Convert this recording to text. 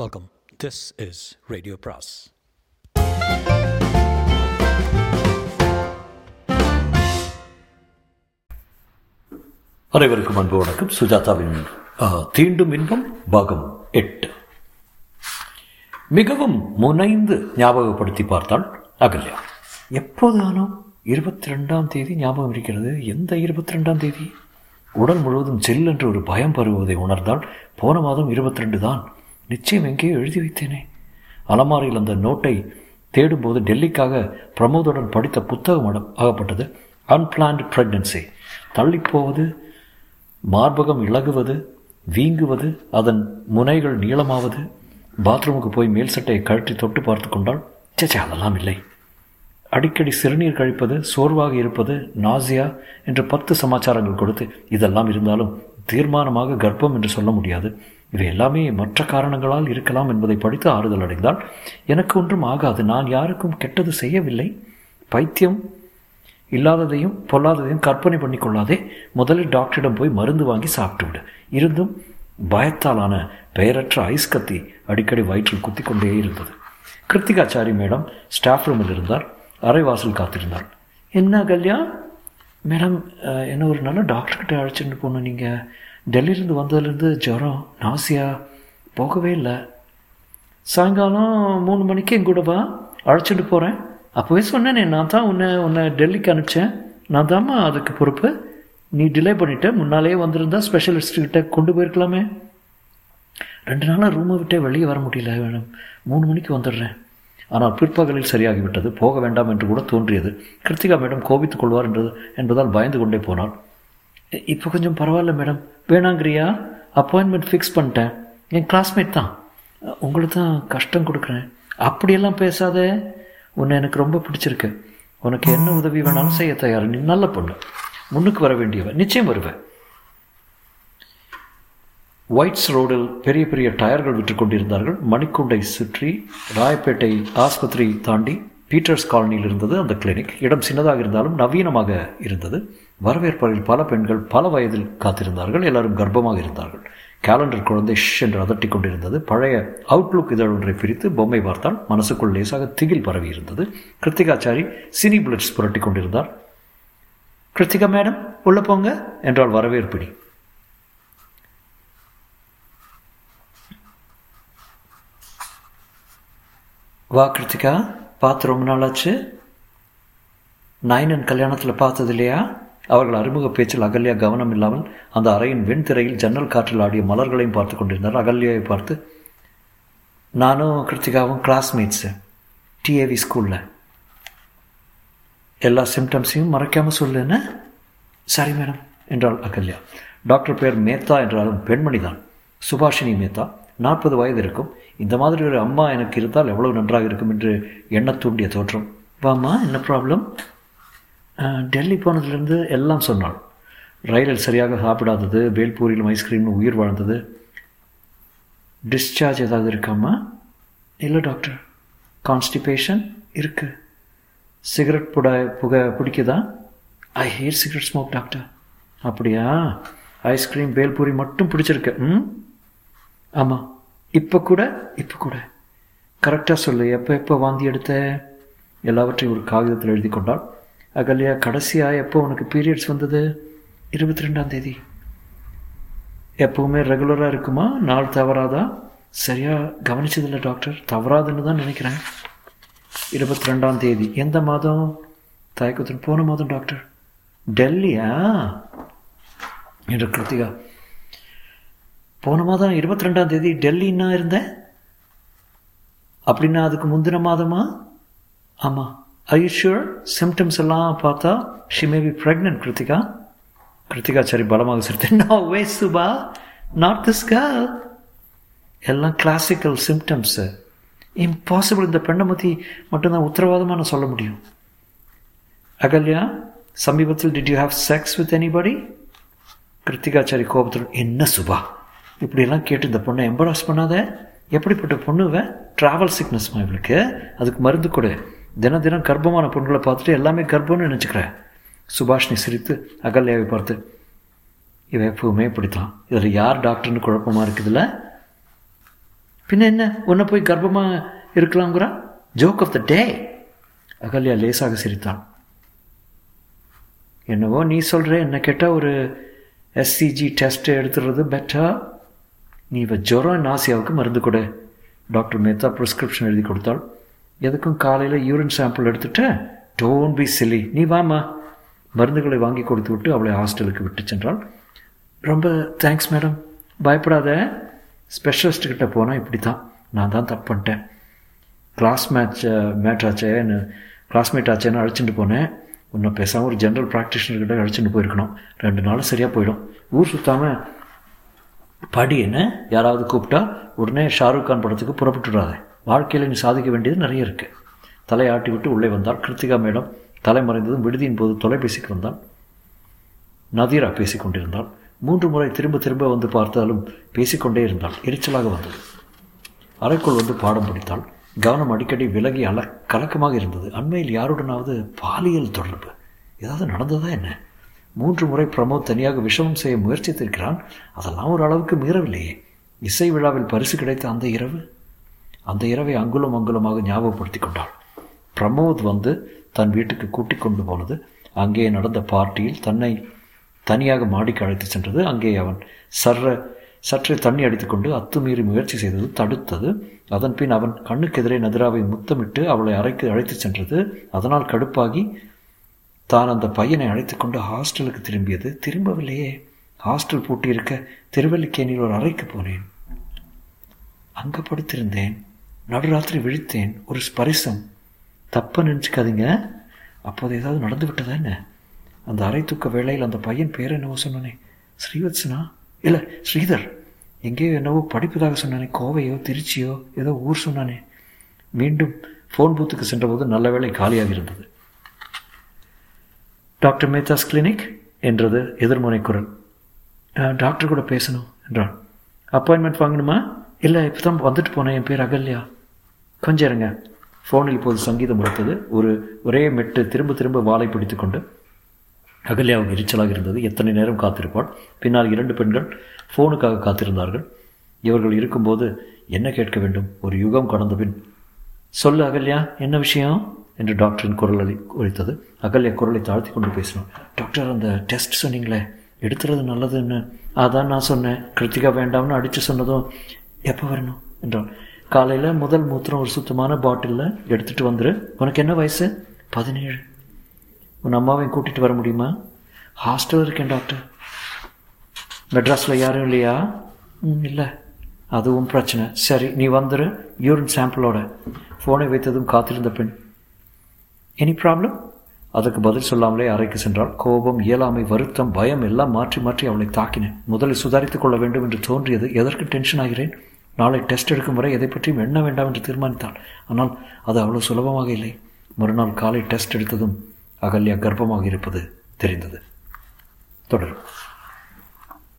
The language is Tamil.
வெல்கம் திஸ் இஸ் ரேடியோ பிராஸ் அனைவருக்கும் அன்பு வணக்கம். சுஜாதாவின் தீண்டும் இன்பம் பாகம் எட்டு. மிகவும் முனைந்து ஞாபகப்படுத்தி பார்த்தாள் அகல்யா. எப்போதானோ இருபத்தி ரெண்டாம் தேதி ஞாபகம் இருக்கிறது. எந்த இருபத்தி ரெண்டாம் தேதி? உடல் முழுவதும் செல் என்று ஒரு பயம் பருவதை உணர்ந்தால் போன மாதம் இருபத்தி ரெண்டு தான். நிச்சயம் எங்கேயோ எழுதி வைத்தேனே. அலமாரியில் அந்த நோட்டை தேடும்போது டெல்லிக்காக பிரமோதுடன் படித்த புத்தகம் ஆகப்பட்டது அன்பிளான்டு ப்ரெக்னன்சி தள்ளிப்போவது மார்பகம் இழகுவது வீங்குவது அதன் முனைகள் நீளமாவது. பாத்ரூமுக்கு போய் மேல் சட்டையை கழற்றி தொட்டு பார்த்து கொண்டால் சேச்சே அதெல்லாம் இல்லை. அடிக்கடி சிறுநீர் கழிப்பது சோர்வாக இருப்பது நாசியா என்று பத்து சமாச்சாரங்கள் கொடுத்து இதெல்லாம் இருந்தாலும் தீர்மானமாக கர்ப்பம் என்று சொல்ல முடியாது. இவை எல்லாமே மற்ற காரணங்களால் இருக்கலாம் என்பதை படித்து ஆறுதல் அடைந்தால் எனக்கு ஒன்றும் ஆகாது. நான் யாருக்கும் கெட்டது செய்யவில்லை. பைத்தியம் இல்லாததையும் பொல்லாததையும் கற்பனை பண்ணி கொள்ளாதே முதலில் டாக்டரிடம் போய் மருந்து வாங்கி சாப்பிட்டு விடு இருந்தும் பயத்தாலான பெயரற்ற ஐஸ் கத்தி அடிக்கடி வயிற்றில் குத்தி கொண்டே இருந்தது. கிருத்திகாச்சாரி மேடம் ஸ்டாஃப் ரூமில் இருந்தார். அரைவாசல் காத்திருந்தார். என்ன கல்யா? மேடம் என்ன ஒரு நல்ல டாக்டர்கிட்ட அழைச்சிட்டு போகணும் நீங்கள் டெல்லியிலேருந்து வந்ததுலேருந்து ஜுரம் நாசியா போகவே இல்லை. சாயங்காலம் மூணு மணிக்கு என் கூட வா அழைச்சிட்டு போகிறேன் அப்போவே சொன்னேனே நான் தான் உன்னை உன்னை டெல்லிக்கு அனுப்பிச்சேன். நான் தாம்மா அதுக்கு பொறுப்பு. நீ டிலே பண்ணிட்ட முன்னாலேயே வந்திருந்தா ஸ்பெஷலிஸ்ட்கிட்ட கொண்டு போயிருக்கலாமே. ரெண்டு நாளாக ரூமை விட்டே வெளியே வர முடியல மேடம். மூணு மணிக்கு வந்துடுறேன். ஆனால் பிற்பகலில் சரியாகிவிட்டது. போக வேண்டாம் என்று கூட தோன்றியது. கிருத்திகா மேடம் கோபித்துக் கொள்வார் என்றது என்பதால் பயந்து கொண்டே போனாள். இப்போ கொஞ்சம் பரவாயில்ல மேடம் வேணாங்கிறியா? அப்பாயின்மெண்ட் ஃபிக்ஸ் பண்ணிட்டேன். என் கிளாஸ்மேட் தான். உங்களுக்கு தான் கஷ்டம் கொடுக்குறேன். அப்படியெல்லாம் பேசாத. உன்னை எனக்கு ரொம்ப பிடிச்சிருக்கு. உனக்கு என்ன உதவி வேணாலும் செய்ய தயார். நீ நல்ல பொண்ணு. முன்னுக்கு வர வேண்டியவன். நிச்சயம் வருவேன். ஒயிட்ஸ் ரோடில் பெரிய பெரிய டயர்கள் விற்று கொண்டிருந்தார்கள். மணிக்குண்டை சுற்றி ராயப்பேட்டை ஆஸ்பத்திரி தாண்டி பீட்டர்ஸ் காலனியில் இருந்தது அந்த கிளினிக் இடம் சின்னதாக இருந்தாலும் நவீனமாக இருந்தது. வரவேற்பறையில் பல பெண்கள் பல வயதில் காத்திருந்தார்கள். எல்லாரும் கர்ப்பமாக இருந்தார்கள். கேலண்டர் குழந்தை ஷ் என்று அதட்டிக் கொண்டிருந்தது. பழைய அவுட்லுக் இதழ் ஒன்றை பிரித்து பொம்மை பார்த்தால் மனசுக்குள் லேசாக திகில் பரவி இருந்தது. கிருத்திகாச்சாரி சினி புல்லட்ஸ் புரட்டி கொண்டிருந்தார். கிருத்திகா மேடம் உள்ள போங்க என்றால் வரவேற்பிடி. வா கிருத்திகா. பார்த்து ரொம்ப நாளாச்சு. நயனன் கல்யாணத்தில் பார்த்தது இல்லையா அவர்கள் அறிமுக பேச்சில் அகல்யா கவனம் இல்லாமல் அந்த அறையின் வெண்திரையில் ஜன்னல் காற்றில் ஆடிய மலர்களையும் பார்த்து கொண்டிருந்தார். அகல்யாவை பார்த்து நானும் கிருத்திகாவும் கிளாஸ்மேட்ஸு டிஏவி ஸ்கூலில் எல்லா சிம்டம்ஸையும் மறைக்காமல் சொல்லுன்னு சரி மேடம் என்றாள் அகல்யா. டாக்டர் பேர் மேத்தா என்றாலும் பெண்மணி தான் சுபாஷினி மேத்தா. நாற்பது வயது இருக்கும். இந்த மாதிரி ஒரு அம்மா எனக்கு இருந்தால் எவ்வளவு நன்றாக இருக்கும் என்று எண்ண தூண்டிய தோற்றம். வாம்மா என்ன ப்ராப்ளம் டெல்லி போனதுலேருந்து எல்லாம் சொன்னாள். ரயிலில் சரியாக சாப்பிடாதது வேல்பூரியிலும் ஐஸ்கிரீம்னு உயிர் வாழ்ந்தது. டிஸ்சார்ஜ் ஏதாவது இருக்காம்மா? இல்லை டாக்டர் கான்ஸ்டிபேஷன் இருக்கு. சிகரெட் புட புகை பிடிக்குதா I hate cigarette smoke doctor அப்படியா? ஐஸ்கிரீம் பேல்பூரி மட்டும் பிடிச்சிருக்கு. ம்? ஆமாம் இப்போ கூட இப்போ கூட. கரெக்டாக சொல்லு. எப்போ எப்போ வாந்தி எடுத்த? எல்லாவற்றையும் ஒரு காகிதத்தில் எழுதி கொண்டாள். அகல்யா கடைசியாக எப்போ உனக்கு பீரியட்ஸ் வந்தது? இருபத்தி ரெண்டாம் தேதி. எப்பவுமே ரெகுலராக இருக்குமா? நாள் தவறாதா? சரியாக கவனிச்சதில்லை டாக்டர் தவறாதுன்னு தான் நினைக்கிறேன். இருபத்தி ரெண்டாம் தேதி. எந்த மாதம்? தயக்கத்துடன் போன மாதம் டாக்டர் டெல்லியா? என்று கிருத்திகா போன மாதம் இருபத்தி ரெண்டாம் தேதி டெல்லின்னா இருந்தேன் அப்படின்னா அதுக்கு முந்தின மாதமா? ஆமாம் ஐ சிம்டம்ஸ் எல்லாம் பார்த்தா she may be pregnant Krithika. Krithika சரி பலமாக சிரித்தேன். நான் way Subha. Not this girl எல்லாம் கிளாசிக்கல் சிம்டம்ஸு இம்பாசிபிள் இந்த பெண்ணை பற்றி மட்டும்தான் உத்தரவாதமாக நான் சொல்ல முடியும். அகல்யா சமீபத்தில் did you have sex with anybody கிருத்திகாச்சாரி கோபத்தில் என்ன சுபா? இப்படியெல்லாம் கேட்டு இந்த பொண்ணை எம்பராஸ் பண்ணாத. எப்படிப்பட்ட பொண்ணுவ ட்ராவல் சிக்னஸ்மா இவளுக்கு? அதுக்கு மருந்து கொடு. தினம் தினம் கர்ப்பமான பொண்ணுகளை பார்த்துட்டு எல்லாமே கர்ப்பம்னு நினச்சிக்கிறேன் சுபாஷினி சிரித்து அகல்யாவை பார்த்து இவ எப்பவுமே இப்படித்தான். இதில் யார் டாக்டர்னு குழப்பமாக இருக்குதுல்ல? பின்ன என்ன? உன்னை போய் கர்ப்பமாக இருக்கலாங்கிறா joke of the day Ahalya லேசாக சிரித்தான். என்னவோ நீ சொல்கிற என்ன கேட்டால் ஒரு எஸ்சிஜி டெஸ்ட் எடுத்துடுறது பெட்டர் நீ இப்போ ஜுரம் நாசியாவுக்கு மருந்து கொடு. டாக்டர் மேத்தா ப்ரிஸ்கிரிப்ஷன் எழுதி கொடுத்தாள். எதுக்கும் காலையில் யூரின் சாம்பிள் எடுத்துட்ட டோன்ட் பி சில்லி நீ வாமா மருந்துகளை வாங்கி கொடுத்து விட்டு அவளை ஹாஸ்டலுக்கு விட்டு சென்றாள். ரொம்ப தேங்க்ஸ் மேடம் பயப்படாத. ஸ்பெஷலிஸ்ட்டுக்கிட்ட போனால் இப்படி தான் நான் தான் தப்பு பண்ணிட்டேன். கிளாஸ் மேட்ச் மேட்ச் ஆச்சேன்னு கிளாஸ்மேட் ஆச்சேன்னு அழைச்சிட்டு போனேன். உன்னை பேசாமல் ஒரு ஜென்ரல் ப்ராக்டிஷனர்கிட்ட அழைச்சிட்டு போயிருக்கணும். ரெண்டு நாளும் சரியாக போயிடும். ஊர் சுற்றாமல் படி என்ன? யாராவது கூப்பிட்டா உடனே ஷாருக் கான் படத்துக்கு புறப்பட்டுடாத வாழ்க்கையில் நீ சாதிக்க வேண்டியது நிறைய இருக்குது தலையாட்டி விட்டு உள்ளே வந்தால் கிருத்திகா மேடம் தலைமறைந்ததும் விடுதியின் போது தொலைபேசிக்கு வந்தால் நதீரா பேசிக்கொண்டிருந்தாள் மூன்று முறை திரும்ப திரும்ப வந்து பார்த்தாலும் பேசிக்கொண்டே இருந்தாள். எரிச்சலாக வந்தது. அறைக்குள் வந்து பாடம் படித்தாள். கவனம் அடிக்கடி விலகி அல கலக்கமாக இருந்தது. அண்மையில் யாருடனாவது பாலியல் தொடர்பு. ஏதாவது நடந்ததா என்ன? மூன்று முறை பிரமோத் தனியாக விஷமம் செய்ய முயற்சித்திருக்கிறான். அதெல்லாம் ஒரு அளவுக்கு மீறவில்லையே. இசை விழாவில் பரிசு கிடைத்த அந்த இரவு? அந்த இரவை அங்குலம் அங்குலமாக ஞாபகப்படுத்தி கொண்டாள். பிரமோத் வந்து தன் வீட்டுக்கு கூட்டிக் கொண்டு போனது. அங்கே நடந்த பார்ட்டியில் தன்னை தனியாக மாடிக்கு அழைத்து சென்றது. அங்கே அவன் சர்ற சற்றே தண்ணி அடித்துக்கொண்டு அத்துமீறி முயற்சி செய்தது தடுத்தது. அதன்பின் அவன் அவன் கண்ணுக்கெதிரே நதிராவை முத்தமிட்டு அவளை அறைக்கு அழைத்துச் சென்றது. அதனால் கடுப்பாகி தான் அந்த பையனை அழைத்து கொண்டு ஹாஸ்டலுக்கு திரும்பியது. திரும்பவில்லையே. ஹாஸ்டல் பூட்டியிருக்க திருவல்லிக்கேணியில் ஒரு அறைக்கு போனேன். அங்கே படுத்திருந்தேன். நடுராத்திரி விழித்தேன். ஒரு ஸ்பரிசம். தப்பாக நினச்சிக்காதீங்க. அப்போது ஏதாவது நடந்து விட்டதா என்ன? அந்த அறை தூக்க வேளையில் அந்த பையன் பேர் என்னவோ சொன்னானே. ஸ்ரீவத்ஸனா இல்லை ஸ்ரீதர். எங்கேயோ என்னவோ படிப்பதாக சொன்னானே. கோவையோ திருச்சியோ ஏதோ ஊர் சொன்னானே. மீண்டும் ஃபோன் பூத்துக்கு சென்றபோது நல்ல வேளை காலியாக இருந்தது டாக்டர் மேத்தாஸ் கிளினிக் என்றது எதிர்முனை குரல். டாக்டர் கூட பேசணும் என்றான். அப்பாயின்மெண்ட் வாங்கணுமா? இல்லை இப்போ தான் வந்துட்டு போனேன். என் பேர் அகல்யா. கொஞ்சம் இருங்க. ஃபோனில் இப்போது சங்கீதம் முடித்தது. ஒரு ஒரே மெட்டு திரும்ப திரும்ப வாளை பிடித்து கொண்டு அகல்யாவுக்கு எரிச்சலாக இருந்தது. எத்தனை நேரம் காத்திருப்பாள்? பின்னால் இரண்டு பெண்கள் ஃபோனுக்காக காத்திருந்தார்கள். இவர்கள் இருக்கும்போது என்ன கேட்க வேண்டும்? ஒரு யுகம் கடந்த பின். சொல்லு அகல்யா என்ன விஷயம்? என்று டாக்டரின் குரல் அளி ஒழித்தது அகல்யா குரலை தாழ்த்தி கொண்டு பேசினோம் டாக்டர் அந்த டெஸ்ட் சொன்னீங்களே எடுத்துறது நல்லதுன்னு. அதான் நான் சொன்னேன். கிருத்திகா வேண்டாம்னு அடித்து சொன்னதும் எப்போ வரணும்? என்றான். காலையில் முதல் மூத்திரம் ஒரு சுத்தமான பாட்டிலில் எடுத்துகிட்டு வந்துரு. உனக்கு என்ன வயசு? பதினேழு. உன் அம்மாவையும் கூட்டிகிட்டு வர முடியுமா? ஹாஸ்டல் இருக்கேன் டாக்டர் மெட்ராஸில் யாரும் இல்லையா? ம் இல்லை. அதுவும் பிரச்சனை. சரி நீ வந்துரு. யூரின் சாம்பிளோட ஃபோனை வைத்ததும் காத்திருந்த பெண். எனி ப்ராப்ளம் அதற்கு பதில் சொல்லாமலே அறைக்கு சென்றால் கோபம் இயலாமை வருத்தம் பயம் எல்லாம் மாற்றி மாற்றி அவளை தாக்கினேன் முதலில் சுதாரித்துக் கொள்ள வேண்டும் என்று தோன்றியது. எதற்கு டென்ஷன் ஆகிறேன்? நாளை டெஸ்ட் எடுக்கும் வரை எதை பற்றியும் எண்ண வேண்டாம் என்று தீர்மானித்தாள். ஆனால் அது அவ்வளோ சுலபமாக இல்லை. மறுநாள் காலை டெஸ்ட் எடுத்ததும் அகல்யா கர்ப்பமாக இருப்பது தெரிந்தது. தொடரும்.